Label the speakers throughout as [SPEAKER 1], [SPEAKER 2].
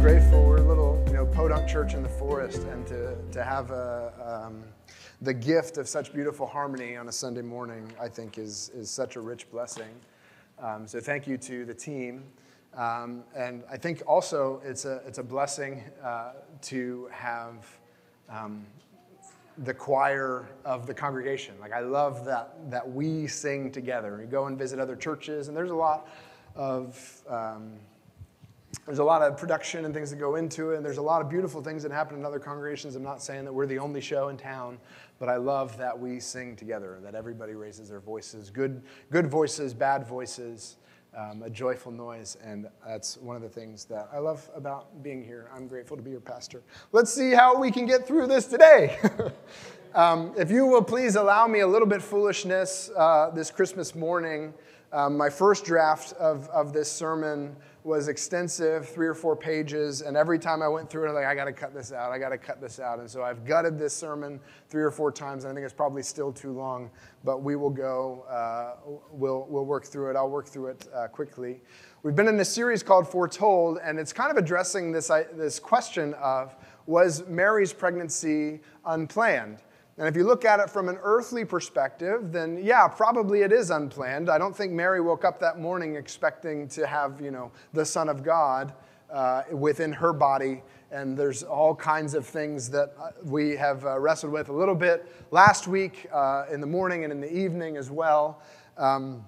[SPEAKER 1] Grateful. We're a little, you know, podunk church in the forest, and to, to have a, um, the gift of such beautiful harmony on a Sunday morning, I think, is, is such a rich blessing. Um, so thank you to the team. Um, and I think also it's a, it's a blessing uh, to have um, the choir of the congregation. Like, I love that, that we sing together. We go and visit other churches, and there's a lot of. There's a lot of production and things that go into it, and there's a lot of beautiful things that happen in other congregations. I'm not saying that we're the only show in town, but I love that we sing together, that everybody raises their voices good, good voices, bad voices, um, a joyful noise, and that's one of the things that I love about being here. I'm grateful to be your pastor. Let's see how we can get through this today. um, if you will please allow me a little bit foolishness uh, this Christmas morning. Um, my first draft of, of this sermon was extensive, three or four pages, and every time I went through it, I'm like, I got to cut this out, I got to cut this out. And so I've gutted this sermon three or four times, and I think it's probably still too long, but we will go, uh, we'll, we'll work through it. I'll work through it uh, quickly. We've been in a series called Foretold, and it's kind of addressing this, this question of was Mary's pregnancy unplanned? And if you look at it from an earthly perspective, then yeah, probably it is unplanned. I don't think Mary woke up that morning expecting to have, you know, the Son of God uh, within her body. And there's all kinds of things that uh, we have uh, wrestled with a little bit last week uh, in the morning and in the evening as well. Um,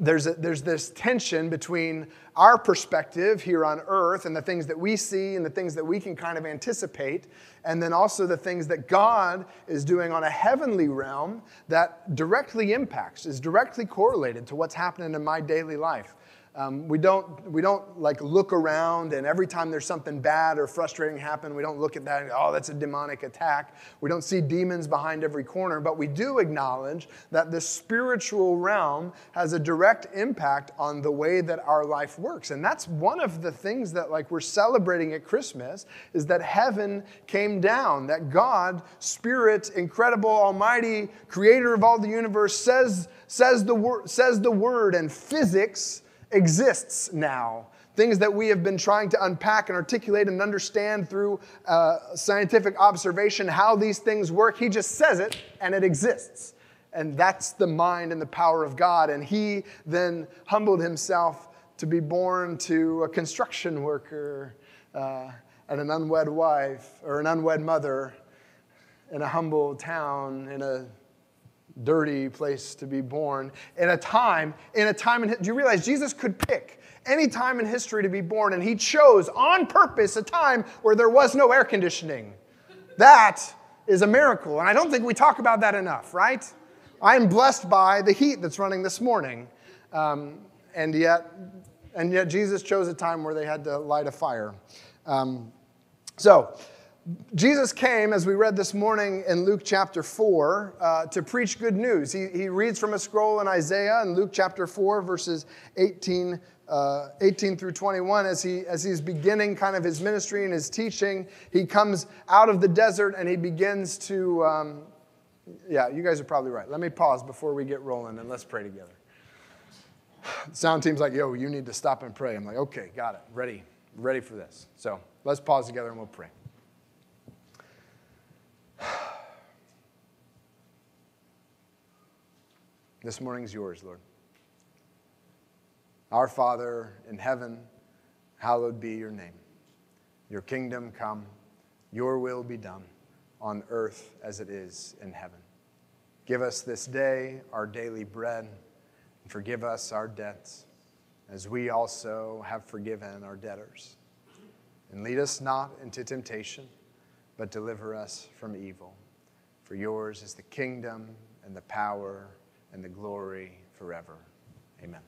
[SPEAKER 1] there's, a, there's this tension between our perspective here on earth and the things that we see and the things that we can kind of anticipate, and then also the things that God is doing on a heavenly realm that directly impacts, is directly correlated to what's happening in my daily life. Um, we don't, we don't like look around and every time there's something bad or frustrating happen, we don't look at that and oh, that's a demonic attack. We don't see demons behind every corner, but we do acknowledge that the spiritual realm has a direct impact on the way that our life works. And that's one of the things that like we're celebrating at Christmas is that heaven came down, that God, spirit, incredible, almighty, creator of all the universe says, says the word, says the word and physics exists now. Things that we have been trying to unpack and articulate and understand through uh, scientific observation how these things work. He just says it and it exists. And that's the mind and the power of God. And he then humbled himself to be born to a construction worker uh, and an unwed wife or an unwed mother in a humble town in a dirty place to be born in a time in a time in do you realize jesus could pick any time in history to be born and he chose on purpose a time where there was no air conditioning. That is a miracle and i don't think we talk about that enough right? I'm blessed by the heat that's running this morning um, and yet and yet jesus chose a time where they had to light a fire. Um, so Jesus came, as we read this morning in Luke chapter 4, uh, to preach good news. He, he reads from a scroll in Isaiah in Luke chapter 4, verses 18, uh, 18 through 21. As, he, as he's beginning kind of his ministry and his teaching, he comes out of the desert and he begins to. Um, yeah, you guys are probably right. Let me pause before we get rolling and let's pray together. Sound team's like, yo, you need to stop and pray. I'm like, okay, got it. Ready. Ready for this. So let's pause together and we'll pray. This morning's yours, Lord. Our Father in heaven, hallowed be your name. Your kingdom come, your will be done on earth as it is in heaven. Give us this day our daily bread, and forgive us our debts, as we also have forgiven our debtors. And lead us not into temptation, but deliver us from evil. For yours is the kingdom and the power and the glory forever. Amen.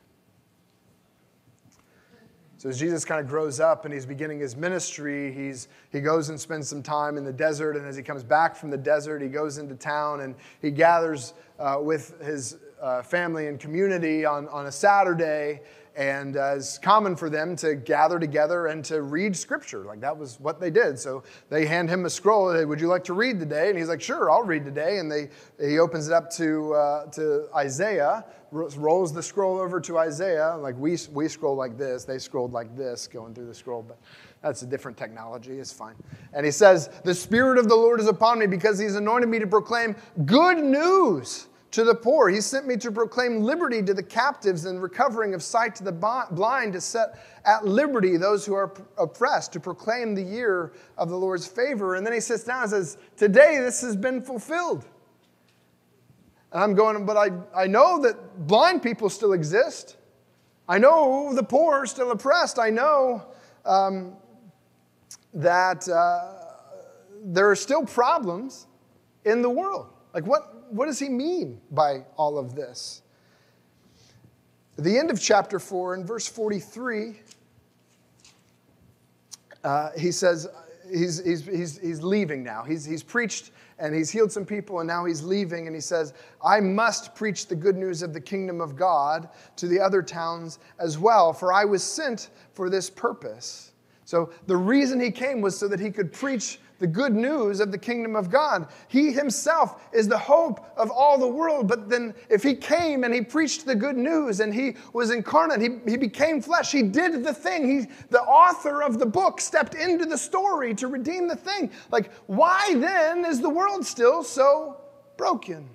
[SPEAKER 1] So as Jesus kind of grows up and he's beginning his ministry, he's, he goes and spends some time in the desert. And as he comes back from the desert, he goes into town and he gathers uh, with his uh, family and community on, on a Saturday and uh, it's common for them to gather together and to read scripture. Like that was what they did. So they hand him a scroll. Hey, Would you like to read today? And he's like, Sure, I'll read today. And they, he opens it up to, uh, to Isaiah, rolls the scroll over to Isaiah. Like we, we scroll like this, they scrolled like this going through the scroll. But That's a different technology, it's fine. And he says, The Spirit of the Lord is upon me because he's anointed me to proclaim good news to the poor. He sent me to proclaim liberty to the captives and recovering of sight to the blind, to set at liberty those who are oppressed, to proclaim the year of the Lord's favor. And then he sits down and says, Today this has been fulfilled. And I'm going, But I, I know that blind people still exist. I know the poor are still oppressed. I know um, that uh, there are still problems in the world. Like, what, what does he mean by all of this? At the end of chapter 4, in verse 43, uh, he says, he's, he's, he's, he's leaving now. He's, he's preached and he's healed some people, and now he's leaving, and he says, I must preach the good news of the kingdom of God to the other towns as well, for I was sent for this purpose. So the reason he came was so that he could preach the good news of the kingdom of God. He himself is the hope of all the world. But then, if he came and he preached the good news and he was incarnate, he, he became flesh, he did the thing. He, the author of the book stepped into the story to redeem the thing. Like, why then is the world still so broken?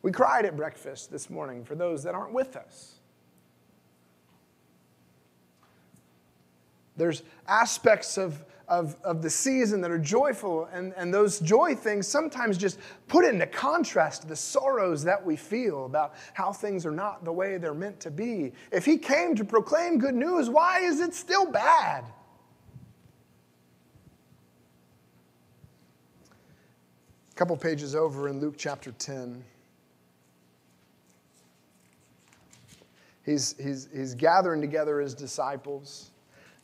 [SPEAKER 1] We cried at breakfast this morning for those that aren't with us. There's aspects of, of, of the season that are joyful, and, and those joy things sometimes just put into contrast the sorrows that we feel about how things are not the way they're meant to be. If he came to proclaim good news, why is it still bad? A couple pages over in Luke chapter 10. He's, he's, he's gathering together his disciples.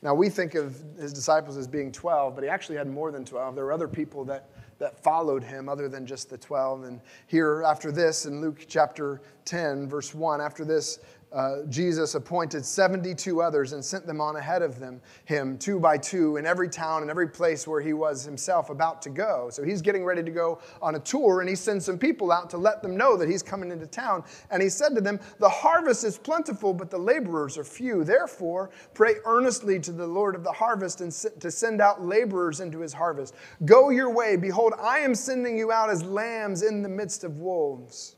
[SPEAKER 1] Now, we think of his disciples as being 12, but he actually had more than 12. There were other people that, that followed him other than just the 12. And here, after this, in Luke chapter 10, verse 1, after this, uh, Jesus appointed 72 others and sent them on ahead of them, him two by two in every town and every place where he was himself about to go. So he's getting ready to go on a tour and he sends some people out to let them know that he's coming into town. And he said to them, The harvest is plentiful, but the laborers are few. Therefore, pray earnestly to the Lord of the harvest and to send out laborers into his harvest. Go your way. Behold, I am sending you out as lambs in the midst of wolves.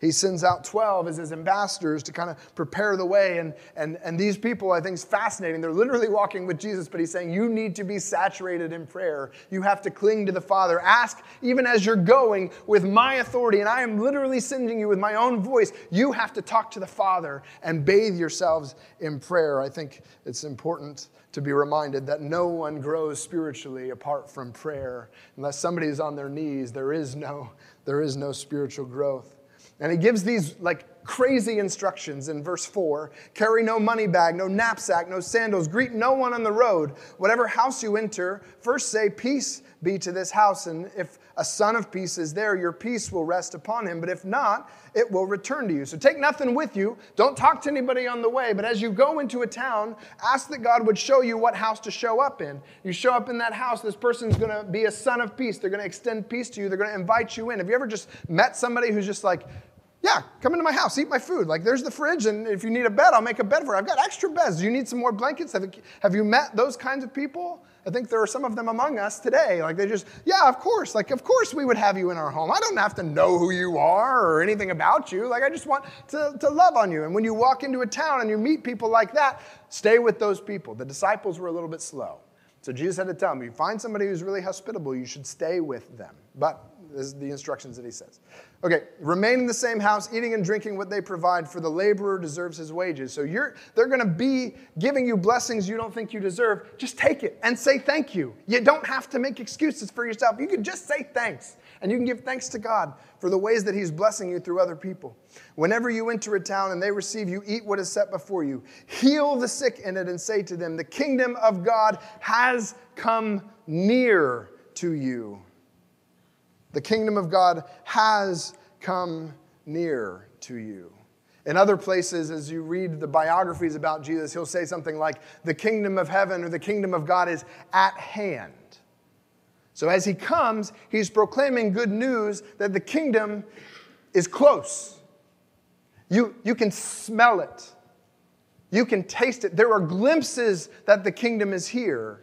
[SPEAKER 1] He sends out 12 as his ambassadors to kind of prepare the way. And, and, and these people, I think, is fascinating. They're literally walking with Jesus, but he's saying, You need to be saturated in prayer. You have to cling to the Father. Ask, even as you're going, with my authority, and I am literally sending you with my own voice, you have to talk to the Father and bathe yourselves in prayer. I think it's important to be reminded that no one grows spiritually apart from prayer. Unless somebody is on their knees, there is no, there is no spiritual growth. And he gives these like crazy instructions in verse 4 carry no money bag, no knapsack, no sandals, greet no one on the road. Whatever house you enter, first say, Peace be to this house. And if a son of peace is there, your peace will rest upon him. But if not, it will return to you. So take nothing with you. Don't talk to anybody on the way. But as you go into a town, ask that God would show you what house to show up in. You show up in that house, this person's going to be a son of peace. They're going to extend peace to you. They're going to invite you in. Have you ever just met somebody who's just like, yeah, come into my house, eat my food. Like, there's the fridge, and if you need a bed, I'll make a bed for you. I've got extra beds. Do you need some more blankets? Have, have you met those kinds of people? I think there are some of them among us today. Like, they just, yeah, of course. Like, of course we would have you in our home. I don't have to know who you are or anything about you. Like, I just want to, to love on you. And when you walk into a town and you meet people like that, stay with those people. The disciples were a little bit slow. So Jesus had to tell them, you find somebody who's really hospitable, you should stay with them. But this is the instructions that he says. Okay, remain in the same house, eating and drinking what they provide, for the laborer deserves his wages. So you're, they're going to be giving you blessings you don't think you deserve. Just take it and say thank you. You don't have to make excuses for yourself. You can just say thanks, and you can give thanks to God for the ways that He's blessing you through other people. Whenever you enter a town and they receive you, eat what is set before you. Heal the sick in it and say to them, The kingdom of God has come near to you. The kingdom of God has come near to you. In other places, as you read the biographies about Jesus, he'll say something like, The kingdom of heaven or the kingdom of God is at hand. So as he comes, he's proclaiming good news that the kingdom is close. You, you can smell it. You can taste it. There are glimpses that the kingdom is here.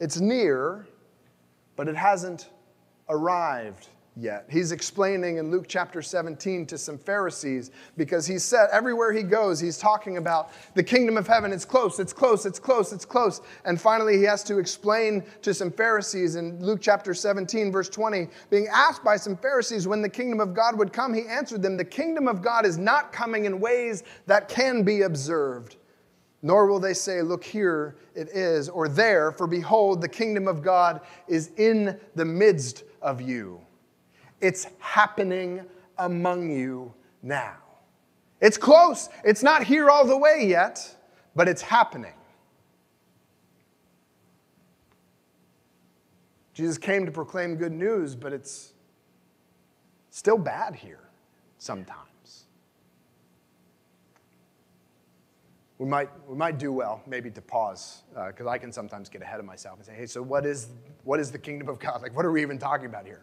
[SPEAKER 1] It's near, but it hasn't arrived yet. He's explaining in Luke chapter 17 to some Pharisees because he said everywhere he goes, he's talking about the kingdom of heaven. It's close, it's close, it's close, it's close. And finally, he has to explain to some Pharisees in Luke chapter 17, verse 20, being asked by some Pharisees when the kingdom of God would come, he answered them, The kingdom of God is not coming in ways that can be observed. Nor will they say, Look, here it is, or there, for behold, the kingdom of God is in the midst of you. It's happening among you now. It's close. It's not here all the way yet, but it's happening. Jesus came to proclaim good news, but it's still bad here sometimes. We might, we might do well maybe to pause because uh, I can sometimes get ahead of myself and say, hey, so what is, what is the kingdom of God? Like, what are we even talking about here?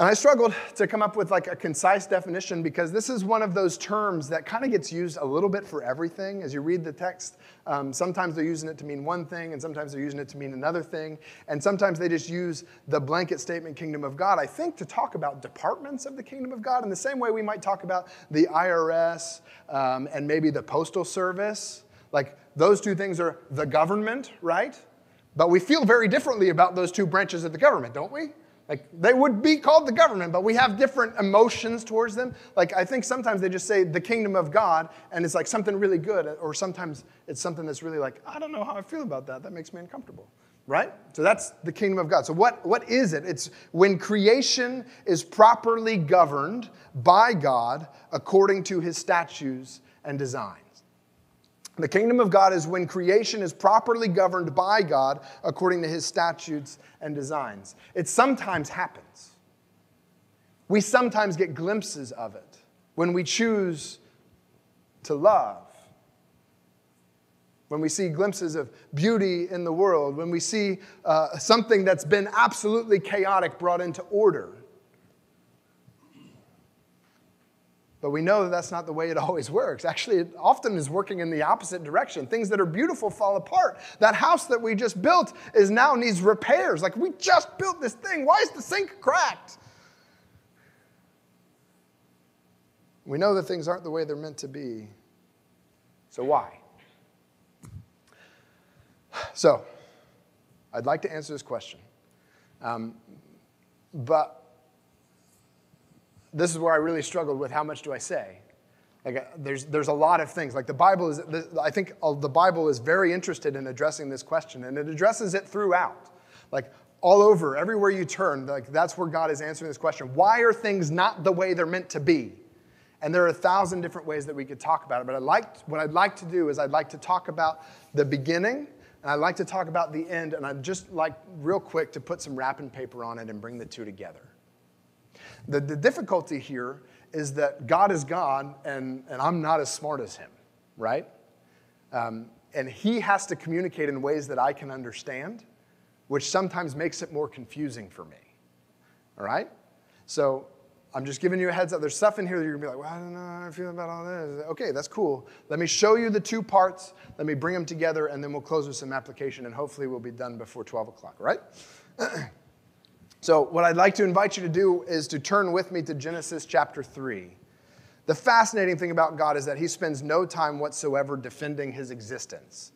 [SPEAKER 1] And I struggled to come up with like a concise definition because this is one of those terms that kind of gets used a little bit for everything. As you read the text, um, sometimes they're using it to mean one thing, and sometimes they're using it to mean another thing. And sometimes they just use the blanket statement kingdom of God, I think, to talk about departments of the kingdom of God in the same way we might talk about the IRS um, and maybe the Postal Service. Like those two things are the government, right? But we feel very differently about those two branches of the government, don't we? Like they would be called the government, but we have different emotions towards them. Like I think sometimes they just say the kingdom of God, and it's like something really good, or sometimes it's something that's really like, I don't know how I feel about that. That makes me uncomfortable. Right? So that's the kingdom of God. So what, what is it? It's when creation is properly governed by God according to his statutes and design. The kingdom of God is when creation is properly governed by God according to his statutes and designs. It sometimes happens. We sometimes get glimpses of it when we choose to love, when we see glimpses of beauty in the world, when we see uh, something that's been absolutely chaotic brought into order. But we know that that's not the way it always works. Actually, it often is working in the opposite direction. Things that are beautiful fall apart. That house that we just built is now needs repairs. Like we just built this thing. Why is the sink cracked? We know that things aren't the way they're meant to be. So why? So, I'd like to answer this question. Um, but this is where I really struggled with how much do I say. Like, uh, there's, there's a lot of things. Like the Bible is, I think uh, the Bible is very interested in addressing this question, and it addresses it throughout. Like all over, everywhere you turn, like that's where God is answering this question. Why are things not the way they're meant to be? And there are a thousand different ways that we could talk about it. But I'd like, what I'd like to do is I'd like to talk about the beginning, and I'd like to talk about the end, and I'd just like, real quick, to put some wrapping paper on it and bring the two together. The, the difficulty here is that God is God, and, and I'm not as smart as him, right? Um, and he has to communicate in ways that I can understand, which sometimes makes it more confusing for me. All right? So I'm just giving you a heads up. There's stuff in here that you're gonna be like, well, I don't know how I feel about all this. Okay, that's cool. Let me show you the two parts. Let me bring them together, and then we'll close with some application, and hopefully we'll be done before 12 o'clock, right? So, what I'd like to invite you to do is to turn with me to Genesis chapter 3. The fascinating thing about God is that he spends no time whatsoever defending his existence.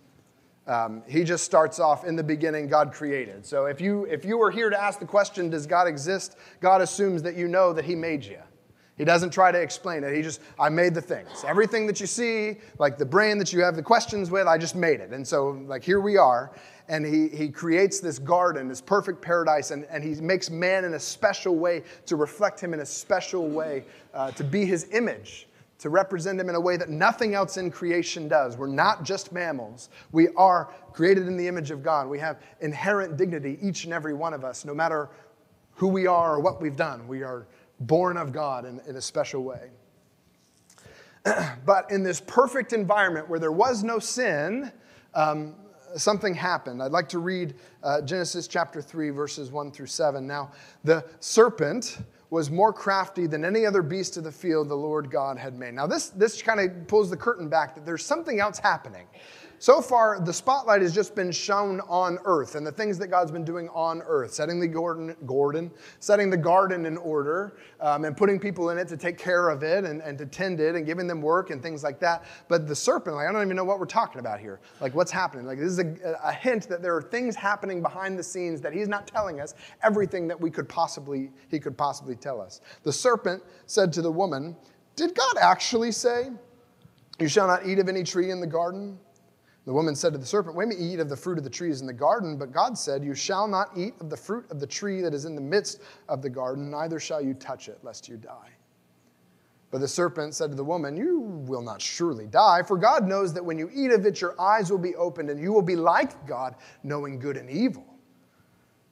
[SPEAKER 1] Um, he just starts off in the beginning, God created. So, if you, if you were here to ask the question, Does God exist? God assumes that you know that he made you. He doesn't try to explain it. He just, I made the things. Everything that you see, like the brain that you have the questions with, I just made it. And so, like, here we are and he, he creates this garden, this perfect paradise, and, and he makes man in a special way to reflect him in a special way, uh, to be his image, to represent him in a way that nothing else in creation does. We're not just mammals, we are created in the image of God. We have inherent dignity, each and every one of us, no matter who we are or what we've done. We are born of God in, in a special way. but in this perfect environment where there was no sin, um, something happened. I'd like to read uh, Genesis chapter 3, verses 1 through 7. Now, the serpent was more crafty than any other beast of the field the Lord God had made. Now, this, this kind of pulls the curtain back that there's something else happening. So far, the spotlight has just been shown on earth and the things that God's been doing on earth, setting the garden, Gordon, setting the garden in order, um, and putting people in it to take care of it and, and to tend it and giving them work and things like that. But the serpent, like, I don't even know what we're talking about here. Like, what's happening? Like, this is a, a hint that there are things happening behind the scenes that he's not telling us everything that we could possibly, he could possibly tell us. The serpent said to the woman, Did God actually say, You shall not eat of any tree in the garden? The woman said to the serpent, We may eat of the fruit of the trees in the garden, but God said, You shall not eat of the fruit of the tree that is in the midst of the garden, neither shall you touch it, lest you die. But the serpent said to the woman, You will not surely die, for God knows that when you eat of it, your eyes will be opened, and you will be like God, knowing good and evil.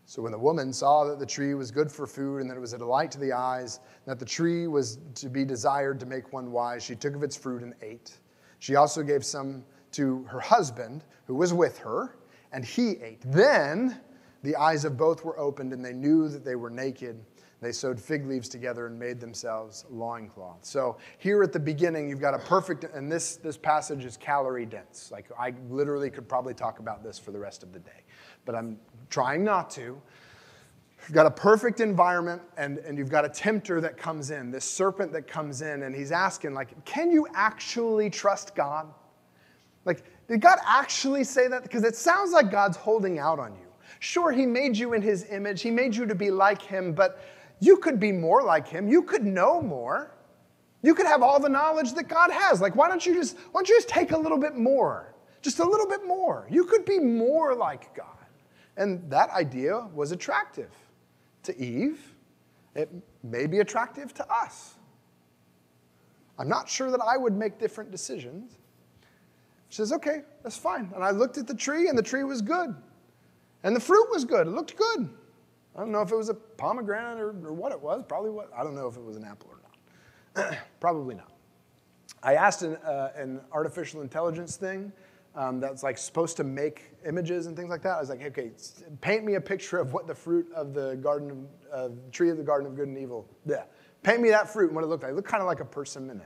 [SPEAKER 1] So when the woman saw that the tree was good for food, and that it was a delight to the eyes, and that the tree was to be desired to make one wise, she took of its fruit and ate. She also gave some to her husband, who was with her, and he ate. Then the eyes of both were opened, and they knew that they were naked. They sewed fig leaves together and made themselves loincloths. So here at the beginning, you've got a perfect, and this, this passage is calorie dense. Like I literally could probably talk about this for the rest of the day, but I'm trying not to. You've got a perfect environment, and, and you've got a tempter that comes in, this serpent that comes in, and he's asking, like, can you actually trust God? Like, did God actually say that? Because it sounds like God's holding out on you. Sure, He made you in His image, He made you to be like Him, but you could be more like Him. You could know more. You could have all the knowledge that God has. Like, why don't you just, why don't you just take a little bit more? Just a little bit more. You could be more like God. And that idea was attractive to Eve. It may be attractive to us. I'm not sure that I would make different decisions. She says, Okay, that's fine. And I looked at the tree, and the tree was good. And the fruit was good. It looked good. I don't know if it was a pomegranate or, or what it was. Probably what. I don't know if it was an apple or not. Probably not. I asked an, uh, an artificial intelligence thing um, that's like supposed to make images and things like that. I was like, okay, paint me a picture of what the fruit of the garden of, uh, tree of the garden of good and evil. Yeah, paint me that fruit and what it looked like. It looked kind of like a persimmon.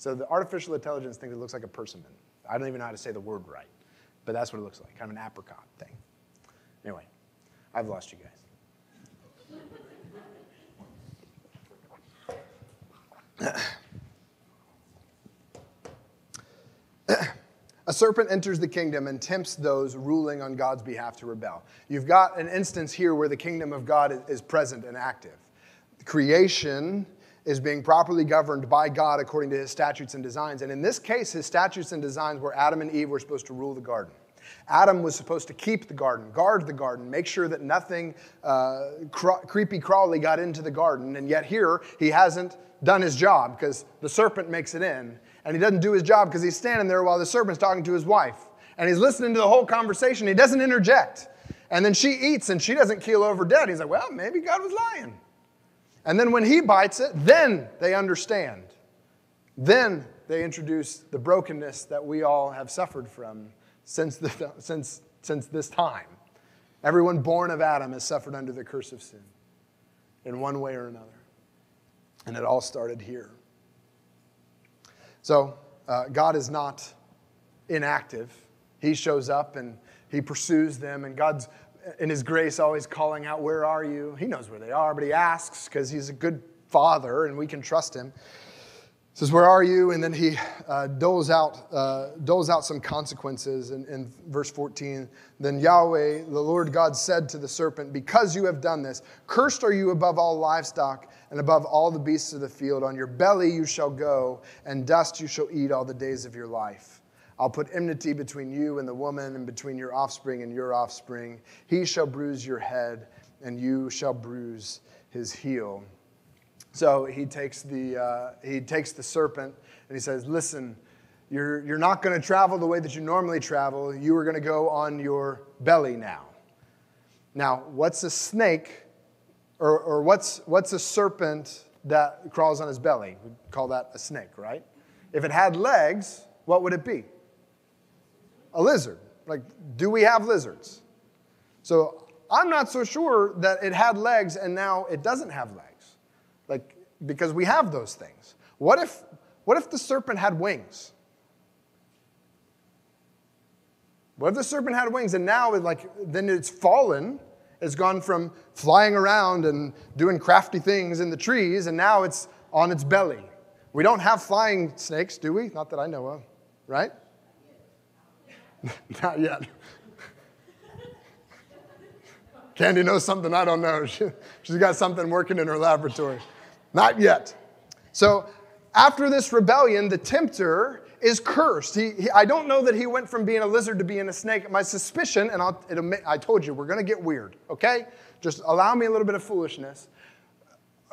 [SPEAKER 1] So the artificial intelligence thinks it looks like a persimmon. I don't even know how to say the word right, but that's what it looks like, kind of an apricot thing. Anyway, I've lost you guys. A serpent enters the kingdom and tempts those ruling on God's behalf to rebel. You've got an instance here where the kingdom of God is present and active. Creation is being properly governed by God according to his statutes and designs. And in this case, his statutes and designs were Adam and Eve were supposed to rule the garden. Adam was supposed to keep the garden, guard the garden, make sure that nothing uh, cr- creepy crawly got into the garden. And yet here, he hasn't done his job because the serpent makes it in. And he doesn't do his job because he's standing there while the serpent's talking to his wife. And he's listening to the whole conversation. He doesn't interject. And then she eats and she doesn't keel over dead. He's like, well, maybe God was lying. And then when he bites it, then they understand. Then they introduce the brokenness that we all have suffered from since, the, since, since this time. Everyone born of Adam has suffered under the curse of sin in one way or another. And it all started here. So, uh, God is not inactive. He shows up and he pursues them, and God's in his grace, always calling out, Where are you? He knows where they are, but he asks because he's a good father and we can trust him. He says, Where are you? And then he uh, doles, out, uh, doles out some consequences in, in verse 14. Then Yahweh, the Lord God, said to the serpent, Because you have done this, cursed are you above all livestock and above all the beasts of the field. On your belly you shall go, and dust you shall eat all the days of your life. I'll put enmity between you and the woman, and between your offspring and your offspring. He shall bruise your head, and you shall bruise his heel. So he takes the, uh, he takes the serpent and he says, Listen, you're, you're not going to travel the way that you normally travel. You are going to go on your belly now. Now, what's a snake, or, or what's, what's a serpent that crawls on his belly? We call that a snake, right? If it had legs, what would it be? A lizard. Like, do we have lizards? So I'm not so sure that it had legs and now it doesn't have legs. Like, because we have those things. What if, what if the serpent had wings? What if the serpent had wings and now it like then it's fallen, it's gone from flying around and doing crafty things in the trees, and now it's on its belly. We don't have flying snakes, do we? Not that I know of, right? Not yet. Candy knows something I don't know. She, has got something working in her laboratory. Not yet. So, after this rebellion, the tempter is cursed. He, he, I don't know that he went from being a lizard to being a snake. My suspicion, and I'll, I told you, we're going to get weird, okay? Just allow me a little bit of foolishness.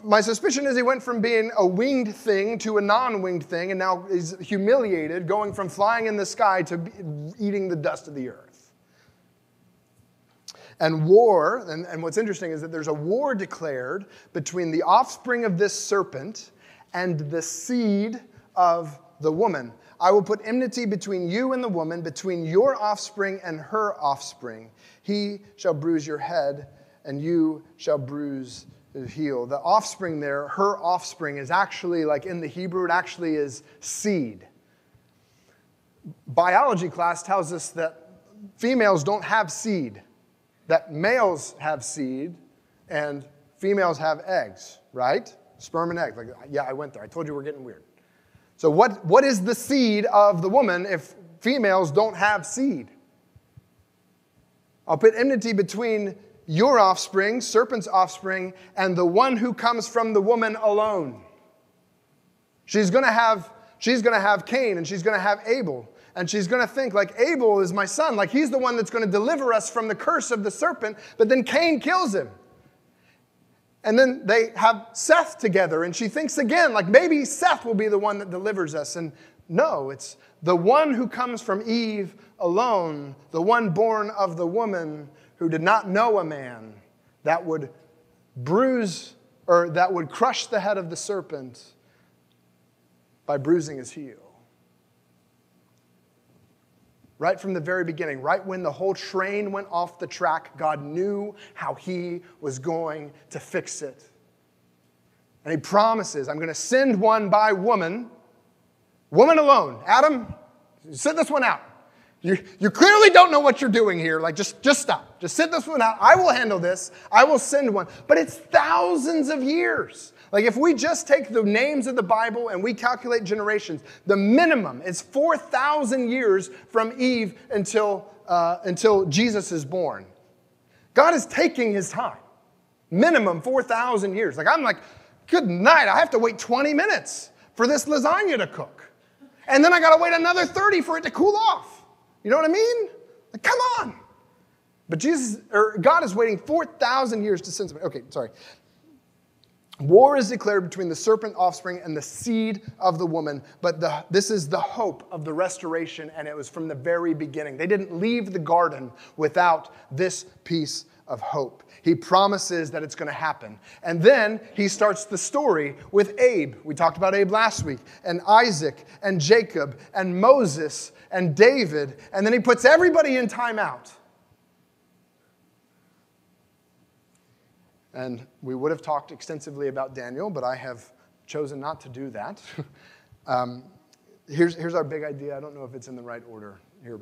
[SPEAKER 1] My suspicion is he went from being a winged thing to a non winged thing, and now is humiliated, going from flying in the sky to eating the dust of the earth. And war, and, and what's interesting is that there's a war declared between the offspring of this serpent and the seed of the woman. I will put enmity between you and the woman, between your offspring and her offspring. He shall bruise your head, and you shall bruise heel. The offspring there, her offspring, is actually, like in the Hebrew, it actually is seed. Biology class tells us that females don't have seed, that males have seed, and females have eggs, right? Sperm and egg. Like, yeah, I went there. I told you we're getting weird. So, what, what is the seed of the woman if females don't have seed? I'll put enmity between your offspring, serpent's offspring, and the one who comes from the woman alone. She's gonna have, she's gonna have Cain and she's gonna have Abel. And she's gonna think, like, Abel is my son, like he's the one that's gonna deliver us from the curse of the serpent, but then Cain kills him. And then they have Seth together, and she thinks again, like maybe Seth will be the one that delivers us. And no, it's the one who comes from Eve alone, the one born of the woman who did not know a man that would bruise or that would crush the head of the serpent by bruising his heel right from the very beginning, right when the whole train went off the track, God knew how He was going to fix it. And He promises, I'm going to send one by woman, woman alone. Adam, sit this one out. You, you clearly don't know what you're doing here. Like, just, just stop. Just sit this one out. I will handle this. I will send one. But it's thousands of years. Like, if we just take the names of the Bible and we calculate generations, the minimum is 4,000 years from Eve until, uh, until Jesus is born. God is taking his time. Minimum 4,000 years. Like, I'm like, good night. I have to wait 20 minutes for this lasagna to cook. And then I got to wait another 30 for it to cool off. You know what I mean? Like, come on. But Jesus, or God is waiting 4,000 years to send somebody. Okay, sorry. War is declared between the serpent offspring and the seed of the woman, but the, this is the hope of the restoration, and it was from the very beginning. They didn't leave the garden without this piece of hope. He promises that it's going to happen. And then he starts the story with Abe. We talked about Abe last week, and Isaac, and Jacob, and Moses, and David, and then he puts everybody in timeout. And we would have talked extensively about Daniel, but I have chosen not to do that. um, here's, here's our big idea. I don't know if it's in the right order here.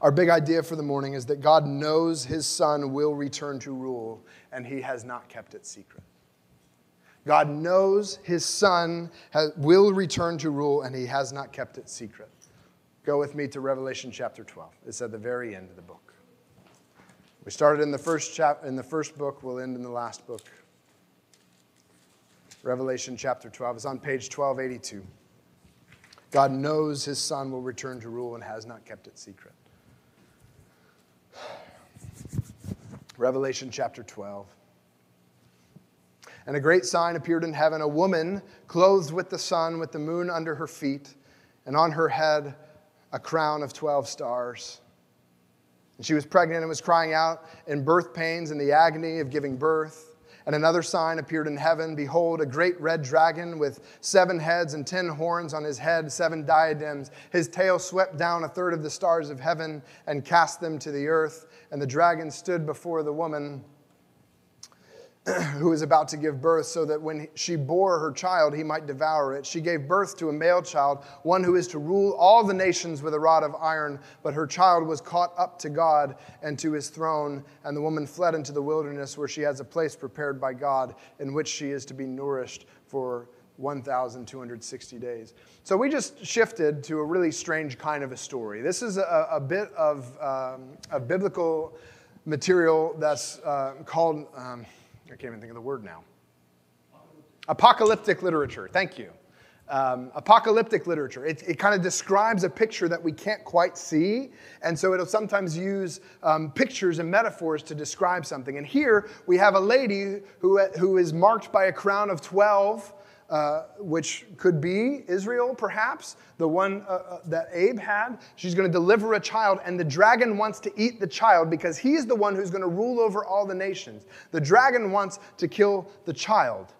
[SPEAKER 1] Our big idea for the morning is that God knows his son will return to rule, and he has not kept it secret. God knows his son has, will return to rule, and he has not kept it secret. Go with me to Revelation chapter 12. It's at the very end of the book. We started in the first chap in the first book, we'll end in the last book. Revelation chapter 12 is on page 1282. God knows his son will return to rule and has not kept it secret. Revelation chapter 12. And a great sign appeared in heaven a woman clothed with the sun, with the moon under her feet, and on her head a crown of 12 stars. And she was pregnant and was crying out in birth pains and the agony of giving birth. And another sign appeared in heaven Behold, a great red dragon with seven heads and ten horns on his head, seven diadems. His tail swept down a third of the stars of heaven and cast them to the earth. And the dragon stood before the woman who was about to give birth, so that when she bore her child, he might devour it. She gave birth to a male child, one who is to rule all the nations with a rod of iron. But her child was caught up to God and to his throne, and the woman fled into the wilderness, where she has a place prepared by God, in which she is to be nourished for 1,260 days. So we just shifted to a really strange kind of a story. This is a, a bit of um, biblical material that's uh, called. Um, I can't even think of the word now. Apocalyptic literature. Thank you. Um, apocalyptic literature. It, it kind of describes a picture that we can't quite see, and so it'll sometimes use um, pictures and metaphors to describe something. And here we have a lady who, who is marked by a crown of 12 uh, which could be Israel, perhaps, the one uh, uh, that Abe had. She's going to deliver a child, and the dragon wants to eat the child because he's the one who's going to rule over all the nations. The dragon wants to kill the child.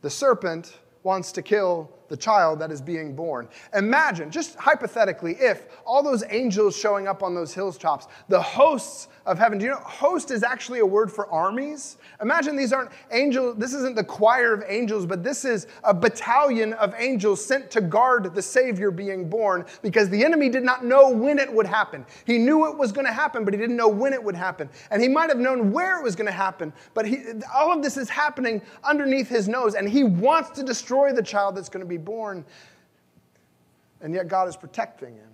[SPEAKER 1] The serpent wants to kill the child that is being born. Imagine, just hypothetically, if all those angels showing up on those hilltops, the hosts of heaven, do you know, host is actually a word for armies? Imagine these aren't angels, this isn't the choir of angels, but this is a battalion of angels sent to guard the Savior being born because the enemy did not know when it would happen. He knew it was going to happen, but he didn't know when it would happen. And he might have known where it was going to happen, but he, all of this is happening underneath his nose, and he wants to destroy the child that's going to be born, and yet God is protecting him.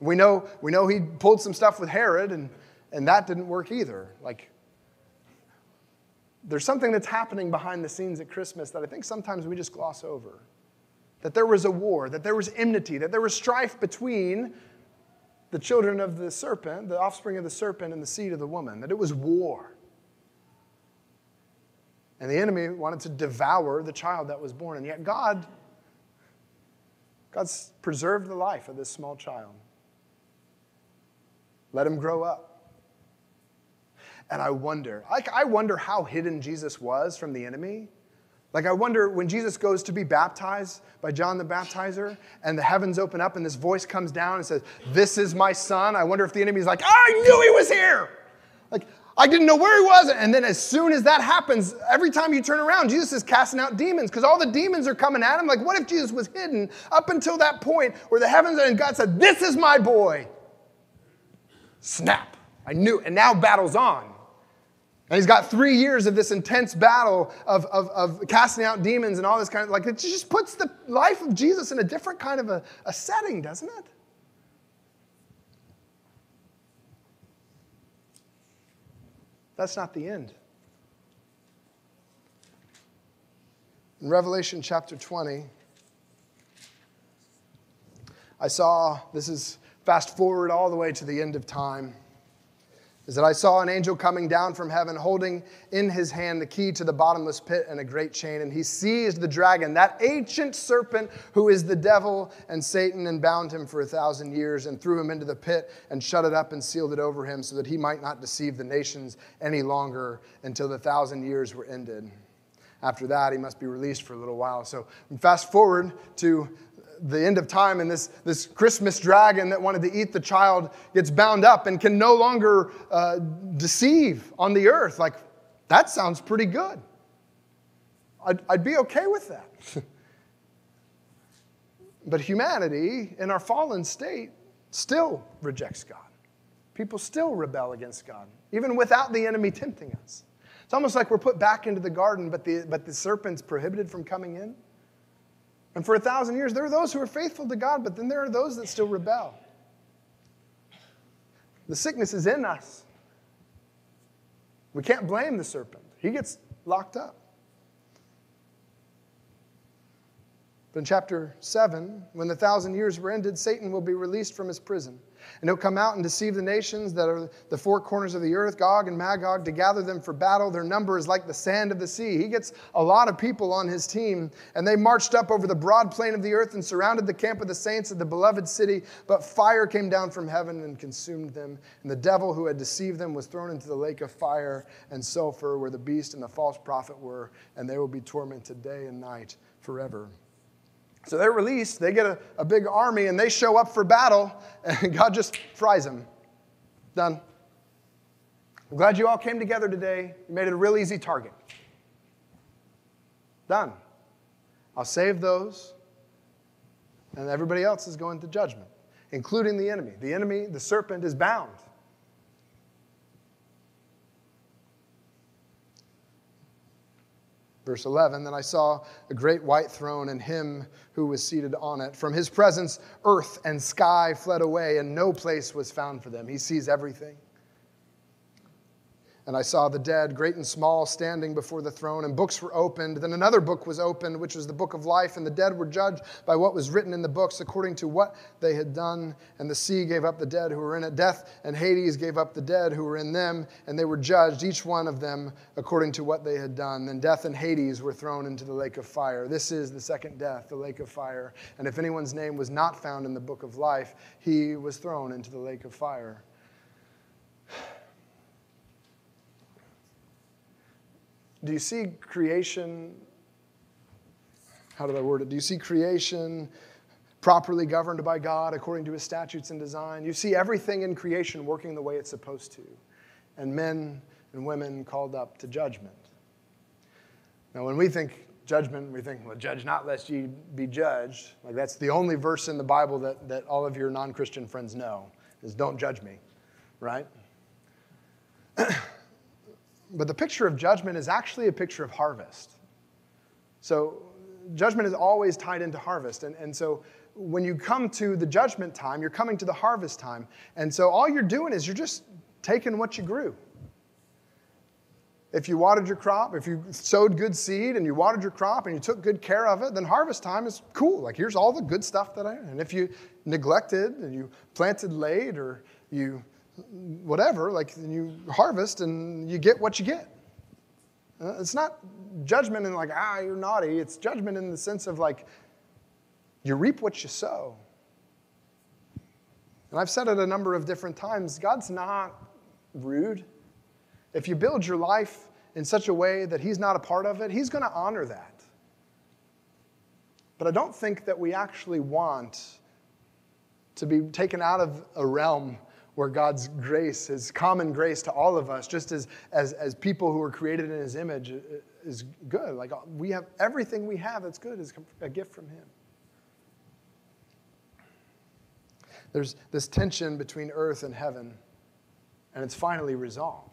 [SPEAKER 1] We know, we know he pulled some stuff with Herod, and, and that didn't work either. Like, there's something that's happening behind the scenes at Christmas that I think sometimes we just gloss over. That there was a war, that there was enmity, that there was strife between the children of the serpent, the offspring of the serpent, and the seed of the woman, that it was war. And the enemy wanted to devour the child that was born. And yet God, God's preserved the life of this small child. Let him grow up. And I wonder, like, I wonder how hidden Jesus was from the enemy. Like, I wonder when Jesus goes to be baptized by John the Baptizer and the heavens open up and this voice comes down and says, This is my son. I wonder if the enemy's like, I knew he was here. Like, I didn't know where he was. And then as soon as that happens, every time you turn around, Jesus is casting out demons because all the demons are coming at him. Like, what if Jesus was hidden up until that point where the heavens and God said, This is my boy? Snap. I knew. And now battle's on. And he's got three years of this intense battle of, of, of, casting out demons and all this kind of like it just puts the life of Jesus in a different kind of a, a setting, doesn't it? That's not the end. In Revelation chapter 20, I saw, this is fast forward all the way to the end of time is that I saw an angel coming down from heaven holding in his hand the key to the bottomless pit and a great chain. And he seized the dragon, that ancient serpent who is the devil and Satan, and bound him for a thousand years and threw him into the pit and shut it up and sealed it over him so that he might not deceive the nations any longer until the thousand years were ended. After that, he must be released for a little while. So, fast forward to the end of time and this, this Christmas dragon that wanted to eat the child gets bound up and can no longer uh, deceive on the earth. Like, that sounds pretty good. I'd, I'd be okay with that. but humanity in our fallen state still rejects God. People still rebel against God, even without the enemy tempting us. It's almost like we're put back into the garden, but the, but the serpent's prohibited from coming in. And for a thousand years, there are those who are faithful to God, but then there are those that still rebel. The sickness is in us. We can't blame the serpent, he gets locked up. But in chapter 7, when the thousand years were ended, Satan will be released from his prison. And he'll come out and deceive the nations that are the four corners of the earth, Gog and Magog, to gather them for battle. Their number is like the sand of the sea. He gets a lot of people on his team, and they marched up over the broad plain of the earth and surrounded the camp of the saints of the beloved city. But fire came down from heaven and consumed them. And the devil who had deceived them was thrown into the lake of fire and sulfur, where the beast and the false prophet were, and they will be tormented day and night forever. So they're released, they get a, a big army, and they show up for battle, and God just fries them. Done. I'm glad you all came together today. You made it a real easy target. Done. I'll save those, and everybody else is going to judgment, including the enemy. The enemy, the serpent, is bound. Verse 11 Then I saw a great white throne and him who was seated on it. From his presence, earth and sky fled away, and no place was found for them. He sees everything. And I saw the dead, great and small, standing before the throne, and books were opened. Then another book was opened, which was the book of life, and the dead were judged by what was written in the books according to what they had done. And the sea gave up the dead who were in it. Death and Hades gave up the dead who were in them, and they were judged, each one of them according to what they had done. Then death and Hades were thrown into the lake of fire. This is the second death, the lake of fire. And if anyone's name was not found in the book of life, he was thrown into the lake of fire. Do you see creation? How did I word it? Do you see creation properly governed by God according to his statutes and design? You see everything in creation working the way it's supposed to, and men and women called up to judgment. Now, when we think judgment, we think, well, judge not lest ye be judged. Like that's the only verse in the Bible that, that all of your non Christian friends know is don't judge me, right? But the picture of judgment is actually a picture of harvest. So, judgment is always tied into harvest. And, and so, when you come to the judgment time, you're coming to the harvest time. And so, all you're doing is you're just taking what you grew. If you watered your crop, if you sowed good seed and you watered your crop and you took good care of it, then harvest time is cool. Like, here's all the good stuff that I. And if you neglected and you planted late or you whatever, like you harvest and you get what you get. Uh, it's not judgment in like, ah, you're naughty. It's judgment in the sense of like, you reap what you sow. And I've said it a number of different times God's not rude. If you build your life in such a way that He's not a part of it, He's going to honor that. But I don't think that we actually want to be taken out of a realm where God's grace, His common grace to all of us, just as, as, as people who are created in His image, uh, is good. Like uh, we have everything we have that's good is a gift from Him. There's this tension between earth and heaven, and it's finally resolved.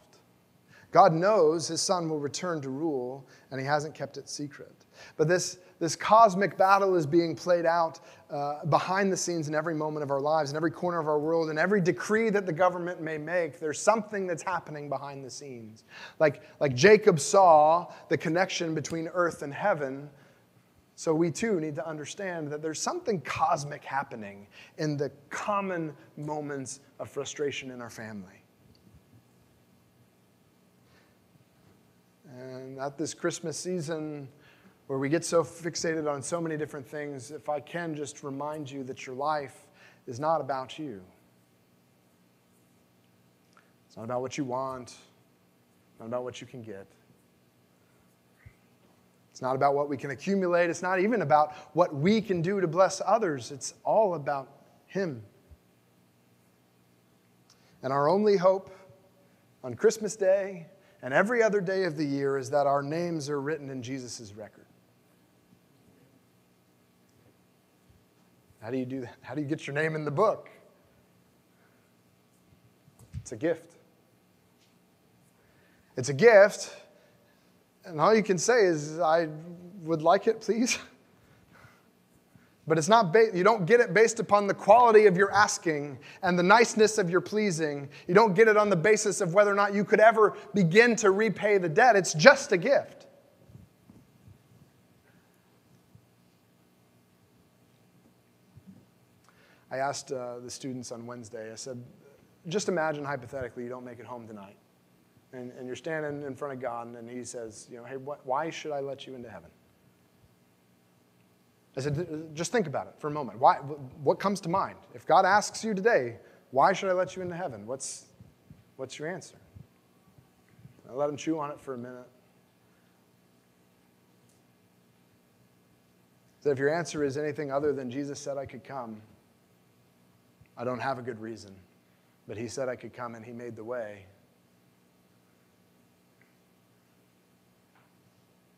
[SPEAKER 1] God knows His Son will return to rule, and He hasn't kept it secret. But this this cosmic battle is being played out uh, behind the scenes in every moment of our lives, in every corner of our world, in every decree that the government may make. There's something that's happening behind the scenes. Like, like Jacob saw the connection between earth and heaven. So we too need to understand that there's something cosmic happening in the common moments of frustration in our family. And at this Christmas season, where we get so fixated on so many different things, if I can just remind you that your life is not about you. It's not about what you want, not about what you can get. It's not about what we can accumulate. It's not even about what we can do to bless others. It's all about Him. And our only hope on Christmas Day and every other day of the year is that our names are written in Jesus' record. How do you do that? How do you get your name in the book? It's a gift. It's a gift, and all you can say is, I would like it, please. But it's not ba- you don't get it based upon the quality of your asking and the niceness of your pleasing. You don't get it on the basis of whether or not you could ever begin to repay the debt. It's just a gift. I asked uh, the students on Wednesday, I said, just imagine hypothetically you don't make it home tonight. And, and you're standing in front of God, and He says, you know, hey, why should I let you into heaven? I said, just think about it for a moment. Why, what comes to mind? If God asks you today, why should I let you into heaven? What's, what's your answer? I let him chew on it for a minute. So if your answer is anything other than Jesus said I could come, I don't have a good reason, but he said I could come and he made the way.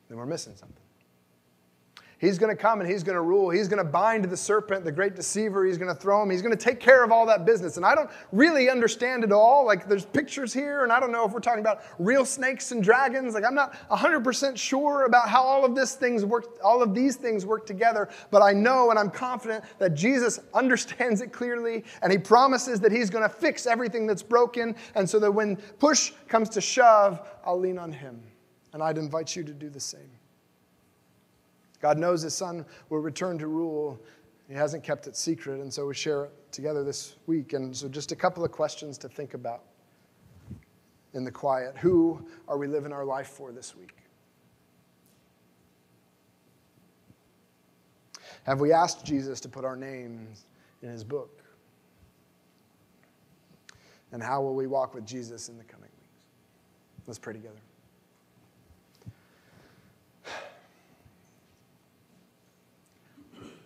[SPEAKER 1] Then we're missing something. He's going to come and he's going to rule. He's going to bind the serpent, the great deceiver. He's going to throw him. He's going to take care of all that business. And I don't really understand it all. Like, there's pictures here, and I don't know if we're talking about real snakes and dragons. Like, I'm not 100% sure about how all of this things work, all of these things work together. But I know and I'm confident that Jesus understands it clearly, and he promises that he's going to fix everything that's broken. And so that when push comes to shove, I'll lean on him. And I'd invite you to do the same. God knows his son will return to rule. He hasn't kept it secret, and so we share it together this week. And so, just a couple of questions to think about in the quiet. Who are we living our life for this week? Have we asked Jesus to put our names in his book? And how will we walk with Jesus in the coming weeks? Let's pray together.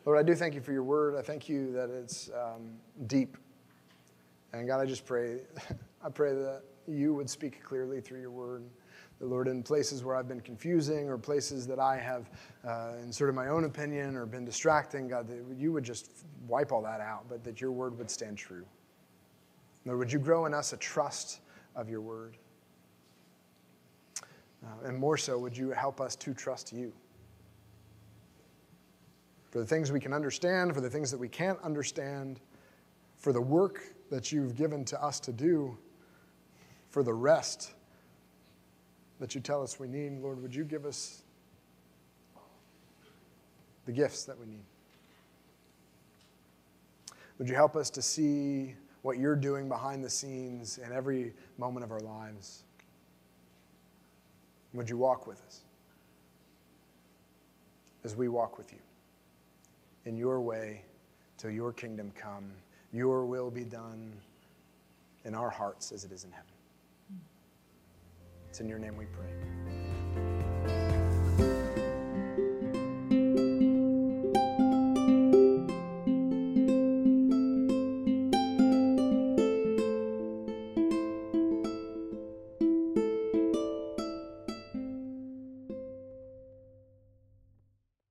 [SPEAKER 1] Lord, I do thank you for your word. I thank you that it's um, deep. And God, I just pray, I pray that you would speak clearly through your word. The Lord, in places where I've been confusing or places that I have uh, inserted my own opinion or been distracting, God, that you would just wipe all that out, but that your word would stand true. Lord, would you grow in us a trust of your word? Uh, and more so, would you help us to trust you? For the things we can understand, for the things that we can't understand, for the work that you've given to us to do, for the rest that you tell us we need. Lord, would you give us the gifts that we need? Would you help us to see what you're doing behind the scenes in every moment of our lives? Would you walk with us as we walk with you? In your way till your kingdom come, your will be done in our hearts as it is in heaven. It's in your name we pray.